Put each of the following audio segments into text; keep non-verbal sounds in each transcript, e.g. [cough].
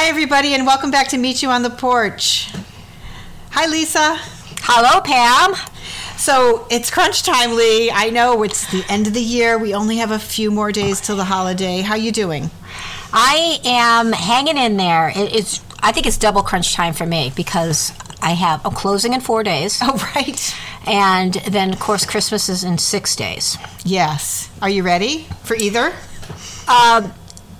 Hi, everybody, and welcome back to Meet You on the Porch. Hi, Lisa. Hello, Pam. So it's crunch time, Lee. I know it's the end of the year. We only have a few more days till the holiday. How you doing? I am hanging in there. It, it's I think it's double crunch time for me because I have I'm closing in four days, Oh, right. and then of course Christmas is in six days. Yes. Are you ready for either? Um,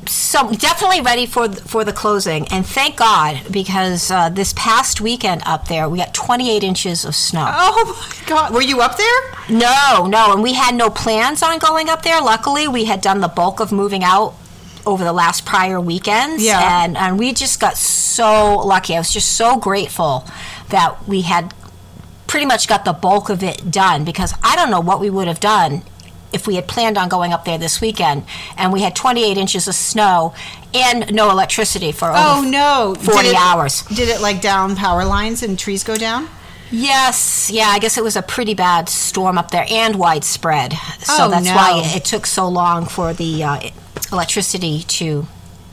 so definitely ready for for the closing, and thank God because uh, this past weekend up there we got 28 inches of snow. Oh my God. Were you up there? No, no, and we had no plans on going up there. Luckily, we had done the bulk of moving out over the last prior weekends. Yeah. And, and we just got so lucky. I was just so grateful that we had pretty much got the bulk of it done because I don't know what we would have done if we had planned on going up there this weekend and we had 28 inches of snow and no electricity for Oh over no. 40 Did it- hours. Did it like down power lines and trees go down? Yes, yeah, I guess it was a pretty bad storm up there and widespread. So Oh, that's no. why it, it took so long for the uh, electricity to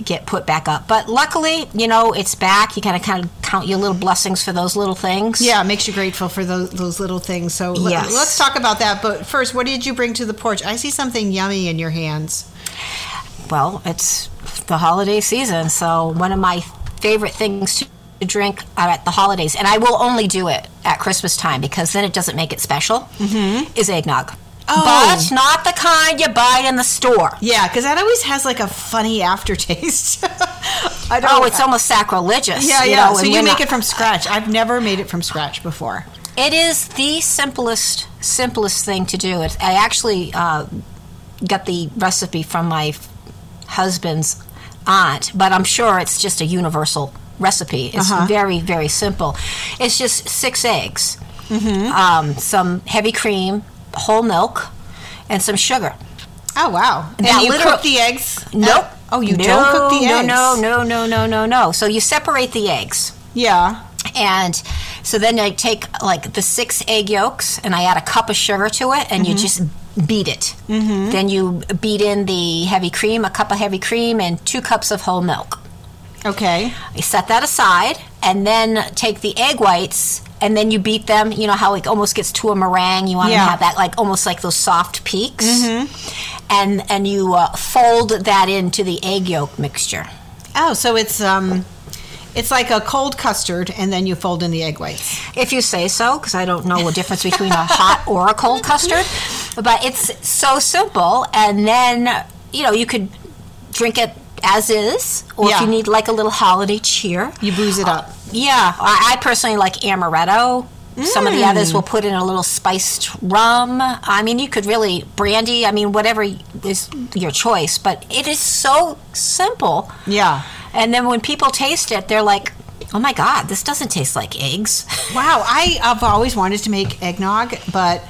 get put back up. But luckily, you know, it's back. You kind of kind of count your little blessings for those little things. Yeah, it makes you grateful for those, those little things. So let- Yes. let's talk about that. But first, what did you bring to the porch? I see something yummy in your hands. Well, it's the holiday season, so one of my favorite things to drink at the holidays, and I will only do it at Christmas time because then it doesn't make it special. Mm-hmm. Is eggnog. Oh. But not the kind you buy in the store. Yeah, because that always has like a funny aftertaste. [laughs] I don't. Oh, it's almost sacrilegious. yeah, you yeah. know, so you make not- it from scratch. I've never made it from scratch before. It is the simplest, simplest thing to do. It, I actually uh, got the recipe from my husband's aunt, but I'm sure it's just a universal recipe. It's Uh-huh. very, very simple. It's just six eggs, Mm-hmm. um, some heavy cream, whole milk, and some sugar. Oh wow! And That you cook the eggs? Nope. Oh, you no, don't cook the no, eggs? No, no, no, no, no, no. So you separate the eggs. Yeah. And so then I take like the six egg yolks and I add a cup of sugar to it and Mm-hmm. you just beat it. Mm-hmm. Then you beat in the heavy cream, a cup of heavy cream, and two cups of whole milk. Okay. You set that aside and then take the egg whites and then you beat them. You know how it almost gets to a meringue. You want Yeah. to have that like almost like those soft peaks. And, and you uh, fold that into the egg yolk mixture. Oh, so it's um, it's like a cold custard, and then you fold in the egg whites. If you say so, because I don't know the difference between a hot [laughs] or a cold custard. But it's so simple. And then, you know, you could drink it as is, or Yeah. if you need like a little holiday cheer. You booze it up. Yeah, I, I personally like amaretto. Some of the others Mm. will put in a little spiced rum. I mean, you could really brandy. I mean, whatever is your choice. But it is so simple. Yeah. And then when people taste it, they're like, "Oh my God, this doesn't taste like eggs." [laughs] Wow, I, I've always wanted to make eggnog, but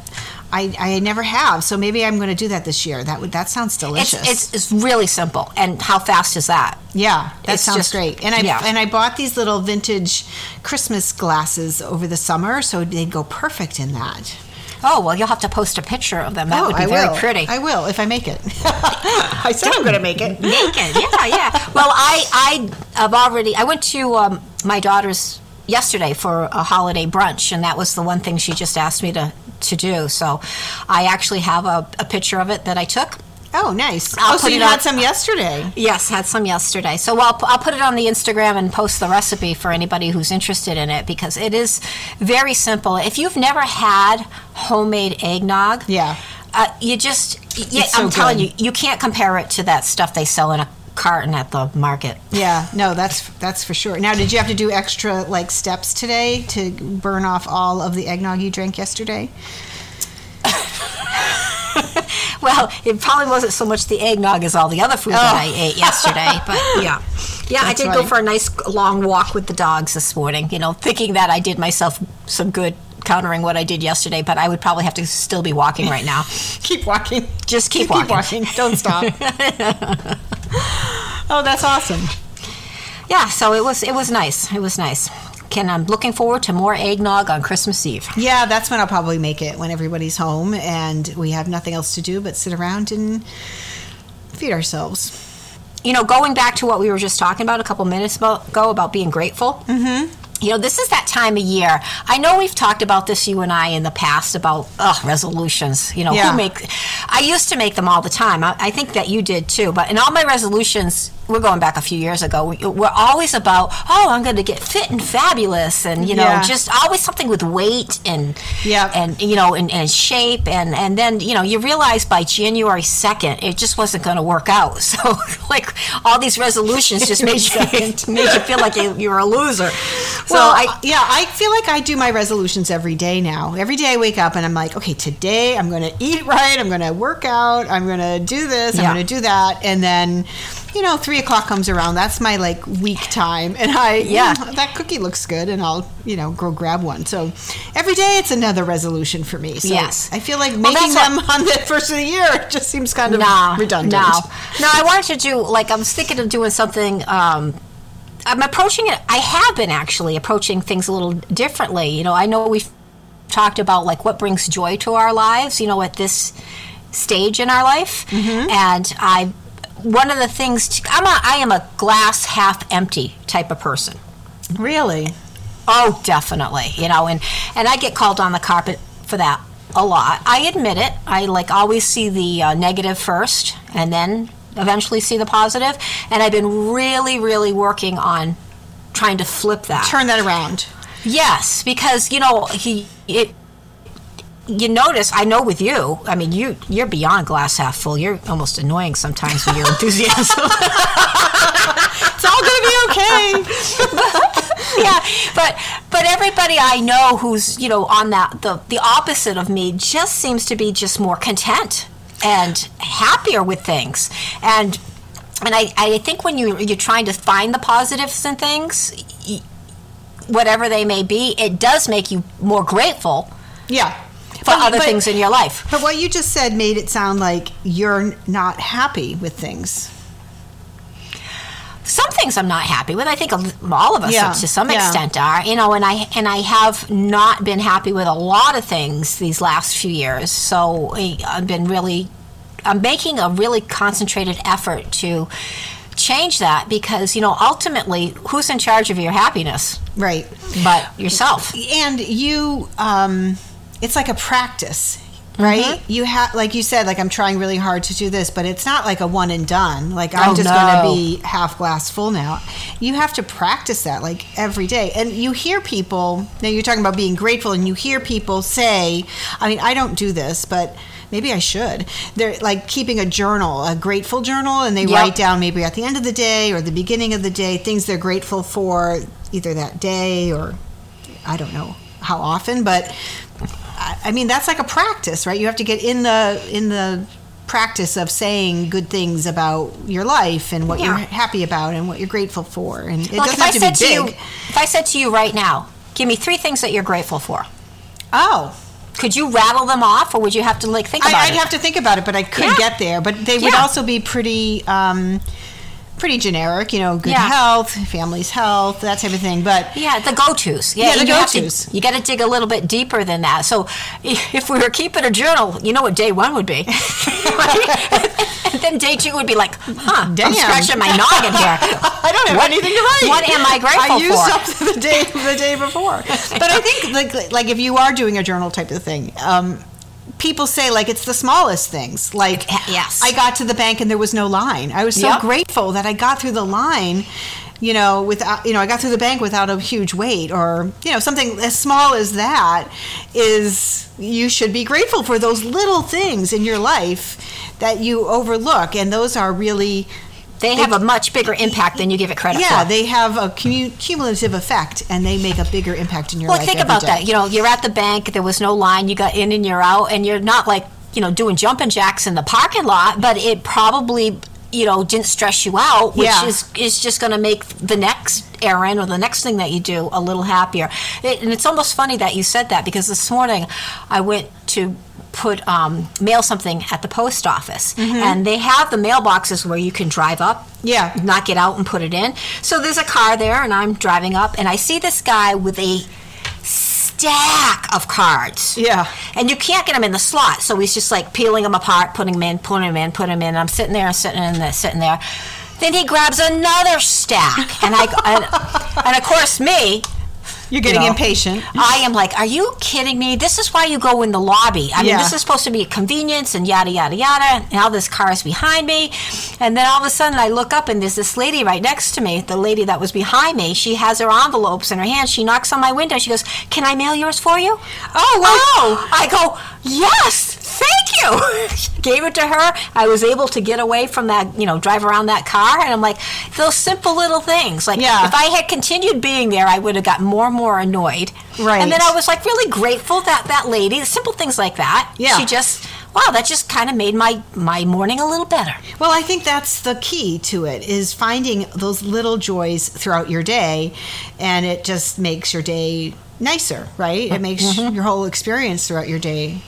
I, I never have. So maybe I'm going to do that this year. That would that sounds delicious. it's it's really simple. And how fast is that? yeah, that it's sounds just- great. And I yeah. and I bought these little vintage Christmas glasses over the summer, so they'd go perfect in that. Oh well, you'll have to post a picture of them. That oh, would be I very will. pretty. I will if I make it. [laughs] I said I'm going to make it. Naked, yeah, yeah. Well, I I have already. I went to um, my daughter's yesterday for a holiday brunch, and that was the one thing she just asked me to to do. So, I actually have a, a picture of it that I took. Oh, nice. I'll oh, so you had on- some yesterday. Yes, had some yesterday. So I'll, I'll put it on the Instagram and post the recipe for anybody who's interested in it because it is very simple. If you've never had homemade eggnog, Yeah. uh, you just yeah, so I'm telling you, you can't compare it to that stuff they sell in a carton at the market. Yeah, no, that's that's for sure. Now, did you have to do extra like steps today to burn off all of the eggnog you drank yesterday? [laughs] Well, it probably wasn't so much the eggnog as all the other food that I oh. ate yesterday, but [laughs] yeah. Yeah, I That's did go for a nice long walk with the dogs this morning, you know, thinking that I did myself some good countering what I did yesterday, but I would probably have to still be walking right now. [laughs] Keep walking. Just keep Keep walking. walking. Don't stop. [laughs] oh, that's awesome. Yeah, so it was it was nice. It was nice. Can I'm looking forward to more eggnog on Christmas Eve. Yeah, that's when I'll probably make it when everybody's home and we have nothing else to do but sit around and feed ourselves. you know, going back to what we were just talking about a couple minutes ago about being grateful. Mm-hmm. You know, this is that time of year. I know we've talked about this, you and I, in the past about resolutions. You know, Yeah. who make? I used to make them all the time. I, I think that you did too. But in all my resolutions, we're going back a few years ago. We, we're always about, oh, I'm going to get fit and fabulous, and you know, Yeah. just always something with weight and Yeah. and you know, and, and shape, and and then you know, you realize by January second, it just wasn't going to work out. [laughs] So like all these resolutions just made you [laughs] made you feel like you, you were a loser. So well, I. yeah, I feel like I do my resolutions every day now. Every day I wake up and I'm like, okay, today I'm going to eat right. I'm going to work out. I'm going to do this. Yeah. I'm going to do that. And then, you know, three o'clock comes around. That's my like weak time. And I, Yeah. "Mm, that cookie looks good. And I'll, you know, go grab one. So every day it's another resolution for me. So Yes. I feel like Well, making them [laughs] on the first of the year just seems kind of no, redundant. No, no. I wanted to do like I was thinking of doing something. Um, I'm approaching it. I have been actually approaching things a little differently. You know, I know we've talked about like what brings joy to our lives. You know, at this stage in our life, Mm-hmm. and I. One of the things to, I'm a I am a glass half empty type of person. Really? Oh, definitely. You know, and and I get called on the carpet for that a lot. I admit it. I like always see the uh, negative first, and then eventually see the positive. And I've been really, really working on trying to flip that. Turn that around. Yes, because you know he it. You notice, I know with you. I mean, you you're beyond glass half full. You're almost annoying sometimes with your enthusiasm. [laughs] It's all to be okay. [laughs] yeah, but but everybody I know who's you know on that the the opposite of me just seems to be just more content and happier with things and and I, I think when you you're trying to find the positives in things whatever they may be it does make you more grateful yeah. For other things in your life But what you just said made it sound like you're not happy with things. some things I'm not happy with. I think all of us, Yeah, to some yeah. extent, are. You know, and I and I have not been happy with a lot of things these last few years. So I- I've been really, I'm making a really concentrated effort to change that because you know ultimately, who's in charge of your happiness Right. but yourself? And you, um, it's like a practice, right? Mm-hmm. You have, like you said, like I'm trying really hard to do this, but it's not like a one and done. Like I'm Oh, just no. going to be half glass full now. You have to practice that like every day. And you hear people, now you're talking about being grateful, and you hear people say, I mean, I don't do this, but maybe I should. They're like keeping a journal, a grateful journal, and they Yep. write down maybe at the end of the day or the beginning of the day things they're grateful for either that day or I don't know how often, but I, mean that's like a practice, right? You have to get in the in the practice of saying good things about your life and what you're happy about and what you're grateful for, and it Look, doesn't if I have to said be to big. you, if I said to you right now, give me three things that you're grateful for. oh, Could you rattle them off, or would you have to like think about I, I'd it? have to think about it, but I could Yeah. get there. But they would also be pretty. Um, Pretty generic, you know, good Yeah. health, family's health, that type of thing. But Yeah, the go-tos. Yeah, the you have to- go-tos. You got to dig a little bit deeper than that. So, [laughs] if we were keeping a journal, you know what day one would be, [laughs] and [laughs] then day two would be like, huh, Damn. I'm scratching my noggin here. I don't have What- anything to write. what am I grateful for? I used for? up the day the day before. But I think like like if you are doing a journal type of thing, um, people say like it's the smallest things. Like Yes. I got to the bank and there was no line. I was so Yep. grateful that I got through the line. You know, without you know, I got through the bank without a huge wait, or you know, something as small as that is you should be grateful for those little things in your life that you overlook, and those are really They have a much bigger impact than you give it credit for. yeah, they have a commu- cumulative effect, and they make a bigger impact in your life. Well, life. think every about day. that. You know, you're at the bank, there was no line, you got in and you're out, and you're not like, you know, doing jumping jacks in the parking lot, but it probably, you know, didn't stress you out, which Yeah. is, is just going to make the next errand or the next thing that you do a little happier. It, and it's almost funny that you said that because this morning I went to put um, mail something at the post office and they have the mailboxes where you can drive up Yeah. not get out and put it in. So there's a car there, and I'm driving up, and I see this guy with a stack of cards. Yeah. And you can't get them in the slot, so he's just like peeling them apart, putting them in, putting them in, putting them in. I'm sitting there, and sitting in there, sitting there. Then he grabs another stack, and I and, and of course me. You're getting you know, impatient. I am like, are you kidding me? This is why you go in the lobby. I mean, Yeah. this is supposed to be a convenience and yada yada yada. Now this car is behind me, and then all of a sudden I look up and there's this lady right next to me. The lady that was behind me. She has her envelopes in her hand. She knocks on my window. She goes, "Can I mail yours for you?" Oh, wow. Oh, I go, yes, thank you. [laughs] Gave it to her. I was able to get away from that, you know, drive around that car. And I'm like, those simple little things. Like, Yeah. if I had continued being there, I would have got more and more annoyed. Right. And then I was like really grateful that that lady, simple things like that. Yeah. She just, wow, that just kind of made my, my morning a little better. Well, I think that's the key to it is finding those little joys throughout your day, and it just makes your day nicer, right? It mm-hmm. makes mm-hmm. your whole experience throughout your day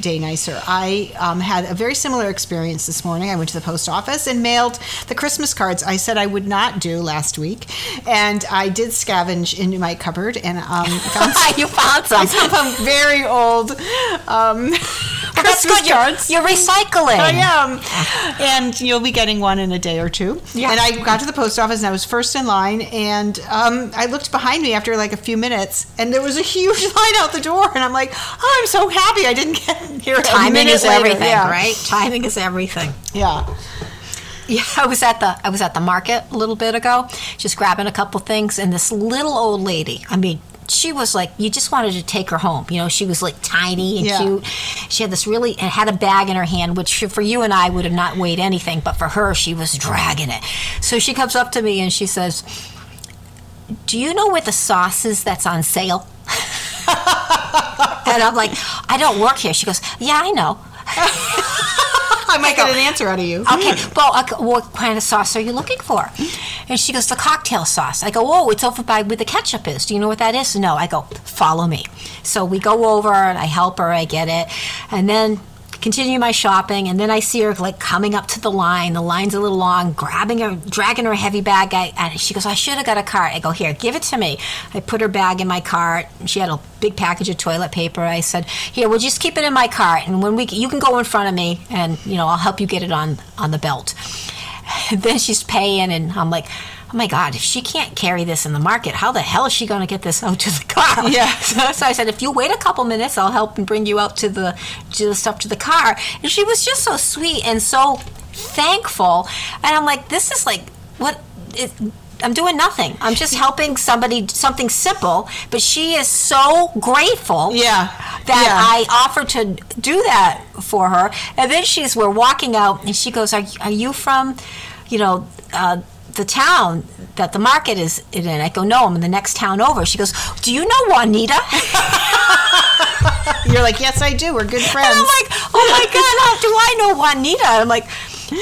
day nicer. I um, had a very similar experience this morning. I went to the post office and mailed the Christmas cards I said I would not do last week, and I did scavenge into my cupboard and um, [laughs] found you found some. I found some very old um, Well, that's [laughs] Christmas good. You're, cards. you're recycling. I am. And you'll be getting one in a day or two. Yeah. And I got to the post office and I was first in line. And um, I looked behind me after like a few minutes and there was a huge [laughs] line out the door. And I'm like, oh, I'm so happy I didn't [laughs] here. Timing is later. everything, Yeah. right? Timing is everything. Yeah. Yeah, I was at the I was at the market a little bit ago, just grabbing a couple things, and this little old lady. I mean, she was like you just wanted to take her home. You know, she was like tiny and Yeah. cute. She had this really and had a bag in her hand, which for you and I would have not weighed anything, but for her, she was dragging it. So she comes up to me and she says, "Do you know where the sauce is that's on sale?" [laughs] and I'm like, "I don't work here." She goes, "Yeah, I know." [laughs] I might get an answer out of you. Okay, well, okay, what kind of sauce are you looking for? And she goes, the cocktail sauce. I go, oh, it's over by where the ketchup is. Do you know what that is? No. I go, follow me. So we go over, and I help her. I get it, and then continue my shopping. And then I see her like coming up to the line. The line's a little long, grabbing her, dragging her heavy bag. I, and she goes, I should have got a cart. I go, here, give it to me. I put her bag in my cart. She had a big package of toilet paper. I said, here, we'll just keep it in my cart, and when we, you can go in front of me, and you know, I'll help you get it on on the belt. [laughs] then she's paying, and I'm like, oh my God, if she can't carry this in the market, how the hell is she going to get this out to the [laughs] car? [laughs] Yeah. [laughs] So, so I said, if you wait a couple minutes, I'll help and bring you out to the to the stuff to the car. And she was just so sweet and so thankful. And I'm like, this is like what it, I'm doing nothing. I'm just helping somebody something simple, but she is so grateful Yeah. that Yeah. I offered to do that for her. And then she's, we're walking out, and she goes, Are, are you from, you know, uh, the town that the market is in? I go, No, I'm in the next town over. She goes, Do you know Juanita? [laughs] You're like, yes, I do. We're good And friends. I'm like, Oh my God, how do I know Juanita? I'm like,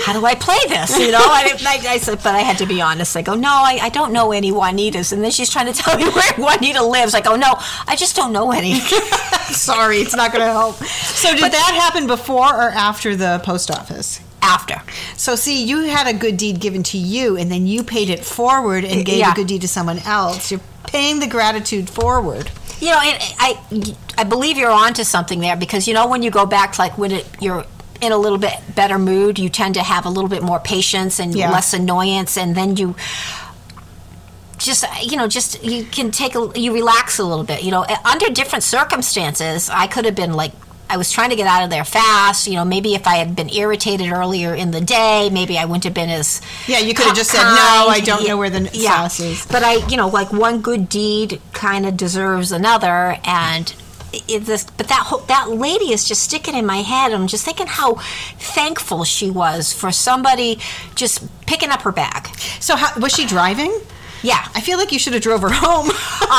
how do I play this? You know, I, I, I said, but I had to be honest. I go, no, I, I don't know any Juanitas. And then she's trying to tell me [laughs] where Juanita lives. I go, no, I just don't know any. [laughs] Sorry, it's not going to help. So did that happen before or after the post office? After. So see, you had a good deed given to you, and then you paid it forward and gave Yeah. a good deed to someone else. You're paying the gratitude forward. You know, and I, I believe you're onto something there because you know when you go back, to like when it, you're in a little bit better mood, you tend to have a little bit more patience and Yeah. less annoyance, and then you just you know just you can take a you relax a little bit. You know, under different circumstances, I could have been like. I was trying to get out of there fast. You know, maybe if I had been irritated earlier in the day, maybe I wouldn't have been as Yeah, you could have just said, "No, I don't Yeah. know where the Yeah. sauce is." But I, you know, like one good deed kind of deserves another, and it, this, but that whole, that lady is just sticking in my head. I'm just thinking how thankful she was for somebody just picking up her bag. So how, was she driving? Yeah. I feel like you should have drove her home. [laughs] Oh,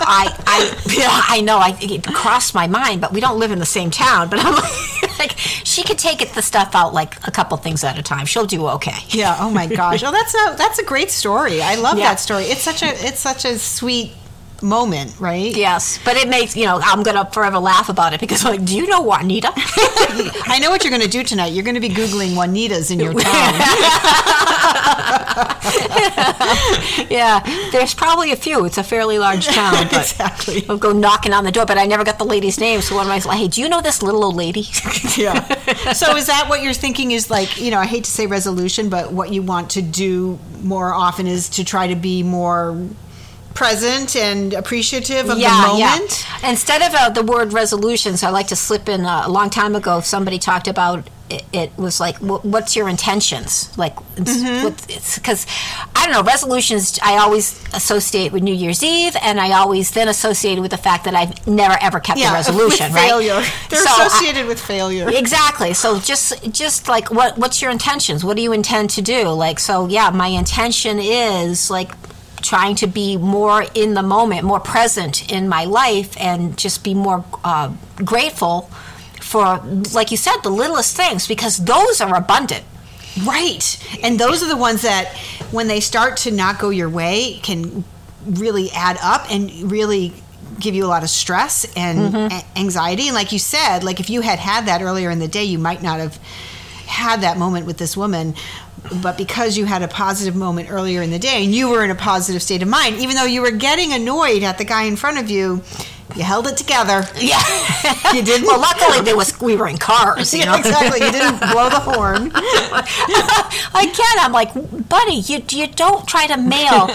I, I, yeah, I know. I it crossed my mind, but we don't live in the same town. But I'm like, [laughs] like she could take it the stuff out like a couple things at a time. She'll do okay. yeah. Oh my gosh. [laughs] Oh, that's a that's a great story. I love Yeah. that story. It's such a it's such a sweet moment, right? Yes, but it makes you know I'm gonna forever laugh about it because like, do you know Juanita? [laughs] I know what you're going to do tonight. You're going to be googling Juanitas in your [laughs] town. [laughs] yeah, there's probably a few. It's a fairly large town, but exactly. I'll go knocking on the door. But I never got the lady's name, so one of my like, hey, do you know this little old lady? yeah. So is that what you're thinking? Is like you know, I hate to say resolution, but what you want to do more often is to try to be more present and appreciative of the moment. Yeah. Instead of uh, the word resolutions, I like to slip in uh, a long time ago. Somebody talked about it, it was like, wh- what's your intentions? Like, because I don't know, resolutions I always associate with New Year's Eve, and I always then associate with the fact that I've never ever kept a [laughs] resolution, right? failure. They're So I- associated with failure. Exactly. So just just like what what's your intentions? What do you intend to do? Like so yeah, my intention is like trying to be more in the moment, more present in my life and just be more uh, grateful for like you said the littlest things because those are abundant. Right. And those are the ones that, when they start to not go your way, can really add up and really give you a lot of stress and a- anxiety. And like you said, like if you had had that earlier in the day, you might not have had that moment with this woman. But because you had a positive moment earlier in the day and you were in a positive state of mind, even though you were getting annoyed at the guy in front of you, you held it together. Yeah. [laughs] You didn't. well, luckily there was we were in cars, you know. Yeah, [laughs] exactly. You didn't blow the horn. [laughs] Again, I'm like, buddy, you you don't try to mail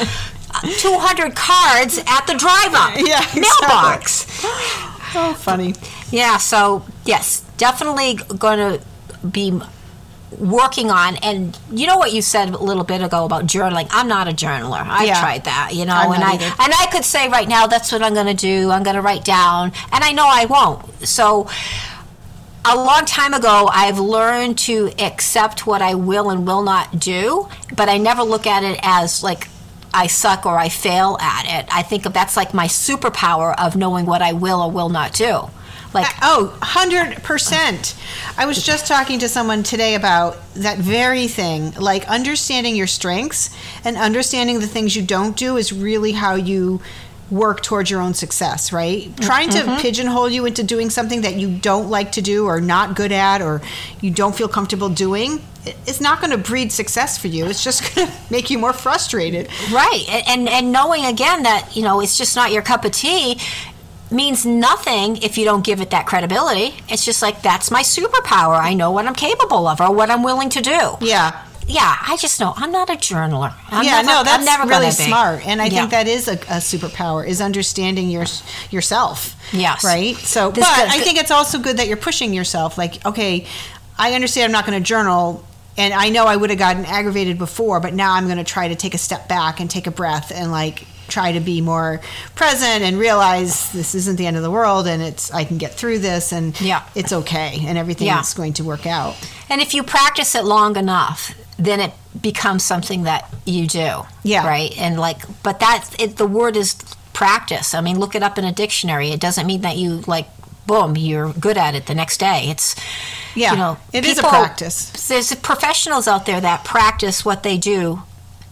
200 cards at the drive-up Yeah, exactly. mailbox. Oh, funny. Yeah, so yes, definitely going to be working on and you know what you said a little bit ago about journaling i'm not a journaler i Yeah. tried that you know I'm and i either. and i could say right now that's what i'm going to do i'm going to write down and i know i won't so a long time ago i've learned to accept what i will and will not do but i never look at it as like I suck or I fail at it. I think that's like my superpower of knowing what I will or will not do. Like uh, Oh, 100%. I was just talking to someone today about that very thing. Like understanding your strengths and understanding the things you don't do is really how you work towards your own success, right? Trying to mm-hmm. pigeonhole you into doing something that you don't like to do or not good at or you don't feel comfortable doing it's not going to breed success for you. It's just [laughs] going to make you more frustrated. Right, and and knowing again that you know it's just not your cup of tea means nothing if you don't give it that credibility. It's just like that's my superpower. I know what I'm capable of or what I'm willing to do. Yeah. Yeah, I just know I'm not a journaler. I'm yeah, never, no, I'm that's never really smart, and I Yeah. think that is a, a superpower is understanding your yourself. Yes. right. So, This but good- I think it's also good that you're pushing yourself. Like, okay, I understand I'm not going to journal, and I know I would have gotten aggravated before, but now I'm going to try to take a step back and take a breath and like try to be more present and realize this isn't the end of the world, and it's I can get through this, and Yeah. it's okay, and everything Yeah. is going to work out. And if you practice it long enough, then it becomes something that you do. Yeah. Right. And like, but that it, the word is practice. I mean, look it up in a dictionary. It doesn't mean that you like, boom, you're good at it the next day. It's Yeah, you know, it is a practice. There's professionals out there that practice what they do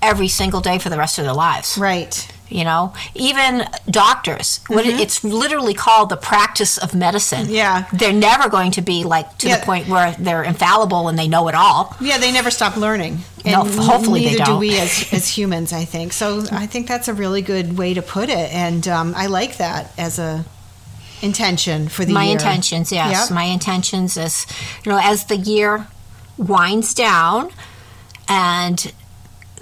every single day for the rest of their lives. Right. You know, even doctors. What it, it's literally called the practice of medicine. Mm-hmm. Yeah. they're never going to be like to Yeah. the point where they're infallible and they know it all. Yeah, they never stop learning. No, hopefully neither do don't. we as, [laughs] as humans, I think. So I think that's a really good way to put it. And um, I like that as a intention for the my year. intentions yes Yep. my intentions is you know as the year winds down and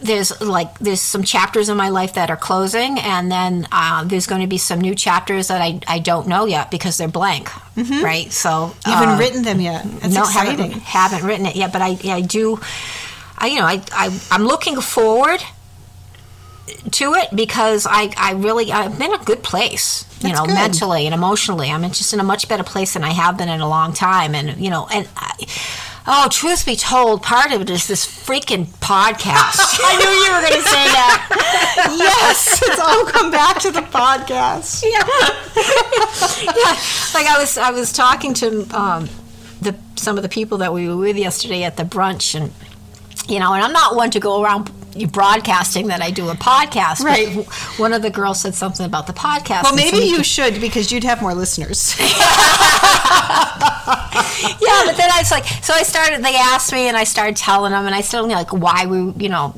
there's like there's some chapters in my life that are closing and then uh, there's going to be some new chapters that I, I don't know yet because they're blank right so You haven't uh, written them yet. That's no haven't, haven't written it yet but I, I do I you know I, I I'm looking forward to it because I, I really I'm in a good place you That's know good. mentally and emotionally I'm just in a much better place than I have been in a long time and you know and I, oh truth be told part of it is this freaking podcast [laughs] I knew you were going to say that. [laughs] yes, it's all come back to the podcast. [laughs] yeah. yeah. Like I was, I was talking to um, the some of the people that we were with yesterday at the brunch, and you know, and I'm not one to go around broadcasting that I do a podcast. Right. One of the girls said something about the podcast. Well, maybe you could- should because you'd have more listeners. [laughs] [laughs] yeah, but then I was like, so I started. They asked me, and I started telling them, and I started like why we, you know,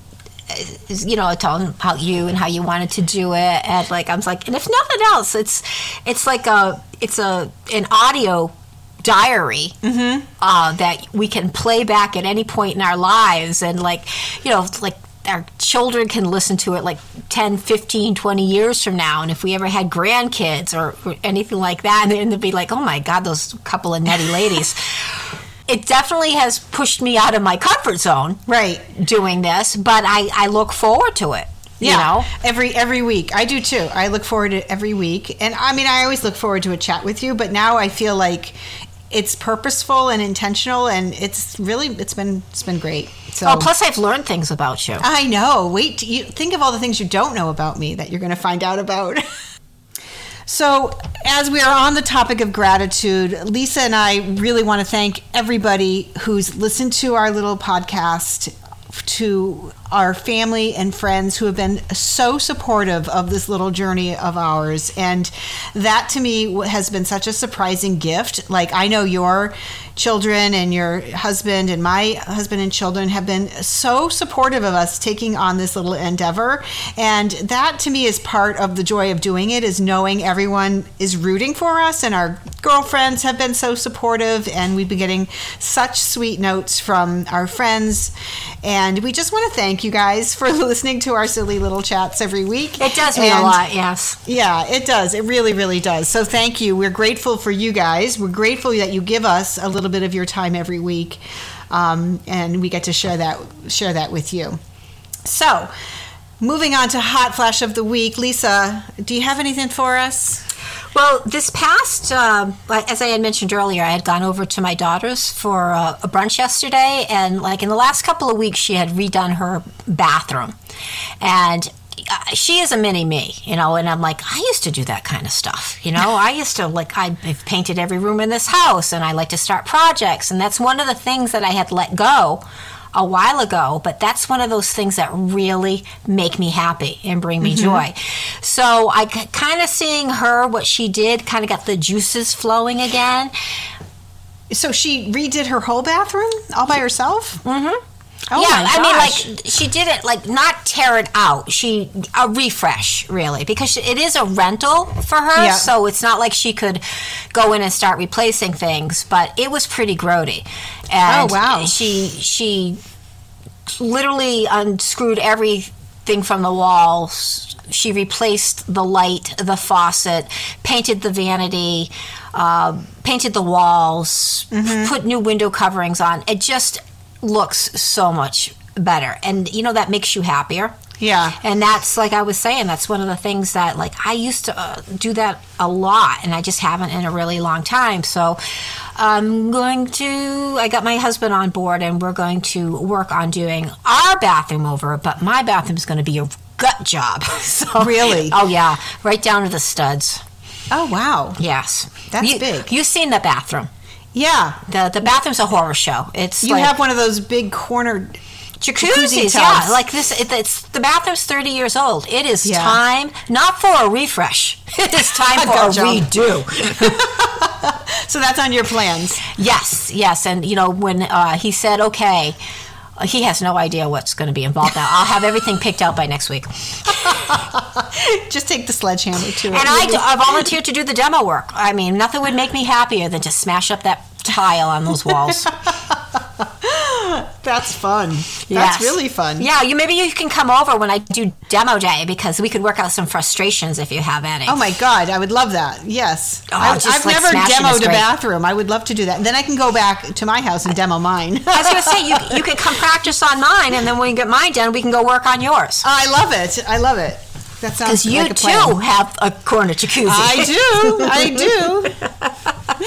you know, telling them about you and how you wanted to do it, and like I was like, and if nothing else, it's it's like a it's a an audio diary uh, that we can play back at any point in our lives and like you know like our children can listen to it like 10 15 20 years from now. And if we ever had grandkids or, or anything like that and [laughs] then they'd be like oh my god those couple of nutty ladies. It definitely has pushed me out of my comfort zone right. doing this but i, I look forward to it you know? Every every week. I do too. I look forward to every week. And i mean i always look forward to a chat with you but now i feel like it's purposeful and intentional and it's really it's been it's been great. So oh plus i've learned things about you. I know. Wait you think of all the things you don't know about me that you're going to find out about. [laughs] So, as we are on the topic of gratitude, Lisa and I really want to thank everybody who's listened to our little podcast, to our family and friends who have been so supportive of this little journey of ours. And that to me has been such a surprising gift. Like, I know your children and your husband and my husband and children have been so supportive of us taking on this little endeavor. And that to me is part of the joy of doing it is knowing everyone is rooting for us and our girlfriends have been so supportive and we've been getting such sweet notes from our friends and we just want to thank you guys for [laughs] listening to our silly little chats every week it does mean a lot yes yeah, it does. It really, really does. So thank you. We're grateful for you guys. We're grateful that you give us a little bit of your time every week, um, and we get to share that share that with you. So, moving on to hot flash of the week, Lisa, do you have anything for us? Well, this past, um, as I had mentioned earlier, I had gone over to my daughter's for uh, a brunch yesterday, and like in the last couple of weeks, she had redone her bathroom, and. uh, She is a mini me, you know, and I'm like, I used to do that kind of stuff, you know. I used to like, I've painted every room in this house, and I like to start projects, and that's one of the things that I had let go a while ago, but that's one of those things that really make me happy and bring me joy. So I kind of seeing her, what she did, kind of got the juices flowing again. So she redid her whole bathroom all by herself. Mm-hmm. Oh yeah, I mean, like she did it like not tear it out. She a refresh really because it is a rental for her, Yeah. so it's not like she could go in and start replacing things. But it was pretty grody. And Oh, wow. She she literally unscrewed everything from the walls. She replaced the light, the faucet, painted the vanity, uh, painted the walls, Mm-hmm. put new window coverings on. It just looks so much better. And you know, that makes you happier. Yeah. And that's like I was saying, that's one of the things that like I used to uh, do that a lot, and I just haven't in a really long time. So I'm going to. I got my husband on board, and we're going to work on doing our bathroom over. But my bathroom is going to be a gut job. [laughs] so, Really? Oh yeah, right down to the studs. Oh wow. Yes, That's you, big. You've seen the bathroom. Yeah. the The bathroom's a horror show. It's You like, have one of those big corner Jacuzzis, jacuzzi yeah. Like this, it, it's the bathroom's thirty years old. It is Yeah. time not for a refresh. [laughs] It is time [laughs] for Gotcha. a redo. [laughs] So that's on your plans. yes, yes, and you know when uh, he said okay. He has no idea what's going to be involved now. I'll have everything picked out by next week. [laughs] Just take the sledgehammer to it. And I, I volunteered to do the demo work. I mean, nothing would make me happier than to smash up that tile on those walls. [laughs] [laughs] That's fun. That's really fun. Yeah, you maybe you can come over when I do demo day because we could work out some frustrations if you have any. Oh my god, I would love that. Yes, Oh, I, have like never demoed a bathroom. I would love to do that. And then I can go back to my house and demo mine. I was going to say you [laughs] you can come practice on mine, and then when you get mine done, we can go work on yours. Oh, I love it. I love it. That sounds Because you like too have a corner jacuzzi. I do. [laughs] I do.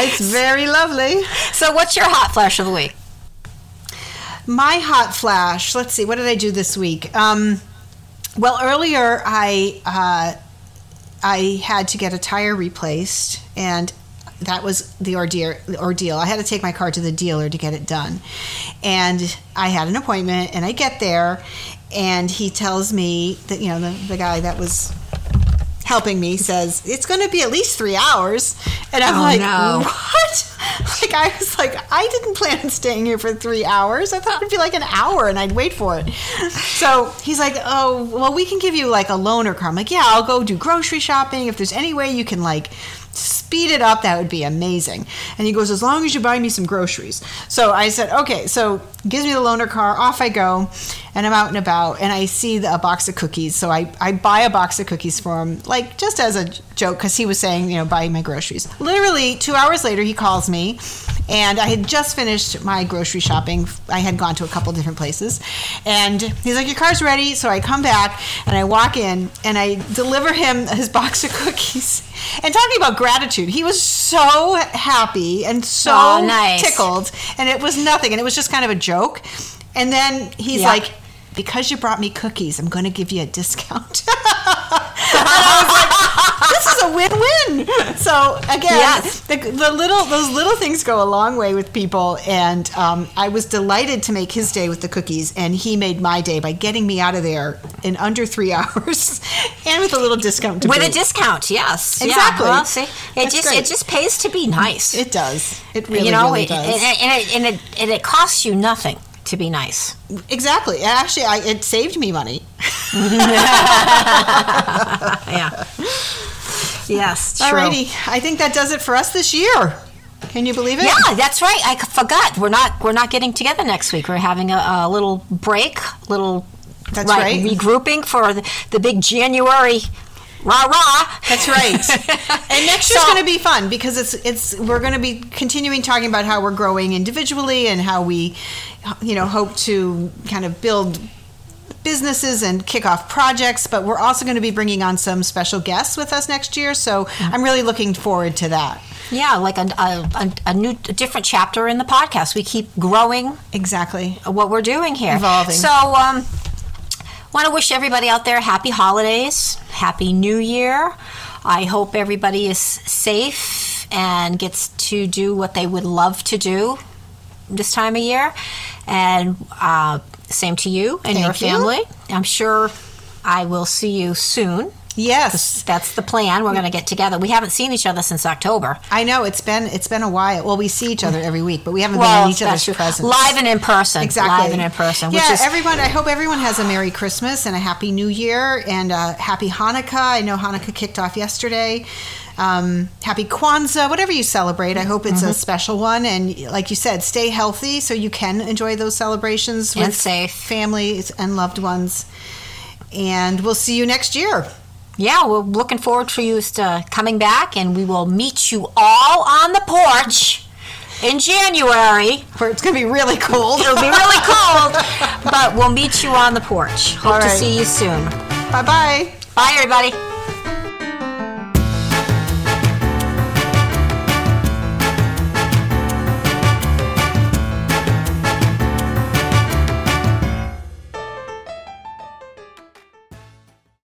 it's very lovely. so, what's your hot flash of the week? My hot flash. Let's see. What did I do this week? Um, well, earlier I uh, I had to get a tire replaced, and that was the ordeal. Ordeal. I had to take my car to the dealer to get it done, and I had an appointment, and I get there. and he tells me that you know the, the guy that was helping me says it's going to be at least three hours and i'm Oh, like no. what [laughs] like i was like i didn't plan on staying here for three hours. I thought it'd be like an hour and i'd wait for it. So he's like oh well we can give you like a loaner car. I'm like yeah i'll go do grocery shopping. If there's any way you can like speed it up that would be amazing. And he goes as long as you buy me some groceries. So i said okay. So gives me the loaner car off i go and i'm out and about and i see the, a box of cookies. So I, I buy a box of cookies for him like just as a joke because he was saying you know buy my groceries. Literally two hours later he calls me and i had just finished my grocery shopping. I had gone to a couple different places. And he's like your car's ready. So i come back and i walk in and i deliver him his [laughs] box of cookies. And talking about gratitude he was so happy and so Oh, nice. tickled and it was nothing and it was just kind of a joke and then he's Yeah. like because you brought me cookies i'm going to give you a discount And [laughs] [laughs] I was like, this is a win-win. So again, Yes. the, the little those little things go a long way with people, and um, I was delighted to make his day with the cookies, and he made my day by getting me out of there in under three [laughs] hours, and with a little discount. To With a discount, yes. Yeah, Exactly. well, see, it That's just great. it just pays to be nice. It does. It really, you know, really it, does. And, and, it, and, it, and it costs you nothing to be nice. exactly. Actually, I, it saved me money. [laughs] Yeah. [laughs] yes, true. Alrighty, I think that does it for us this year. Can you believe it? Yeah, that's right. I forgot. We're not we're not getting together next week. We're having a, a little break, little That's right. regrouping for the, the big January rah rah. That's right. [laughs] and next year's So- going to be fun because it's it's we're going to be continuing talking about how we're growing individually and how we, you know, hope to kind of build businesses and kick off projects. But we're also going to be bringing on some special guests with us next year. So I'm really looking forward to that. Yeah, like a, a, a, a new, a different chapter in the podcast. We keep growing Exactly. what we're doing here. Evolving. So, um, want to wish everybody out there happy holidays, happy New Year. I hope everybody is safe and gets to do what they would love to do this time of year. And uh, same to you and your Thank you. family. I'm sure I will see you soon. Yes. That's the plan. We're going to get together. We haven't seen each other since October. I know it's been it's been a while. Well, we see each other every week, but we haven't been in each other's presence. live and in person. Exactly. Live and in person. Yeah, which is, everyone. I hope everyone has a Merry Christmas and a Happy New Year and a Happy Hanukkah. I know Hanukkah kicked off yesterday. Um, happy Kwanzaa, whatever you celebrate. I hope it's Mm-hmm. a special one. And like you said, stay healthy so you can enjoy those celebrations And with safe. families and loved ones. And we'll see you next year. Yeah, we're looking forward to you uh, coming back, and we will meet you all on the porch in January. Where it's going to be really cold. It'll be really cold, but we'll meet you on the porch. Hope All to see you soon. bye bye. Bye, everybody.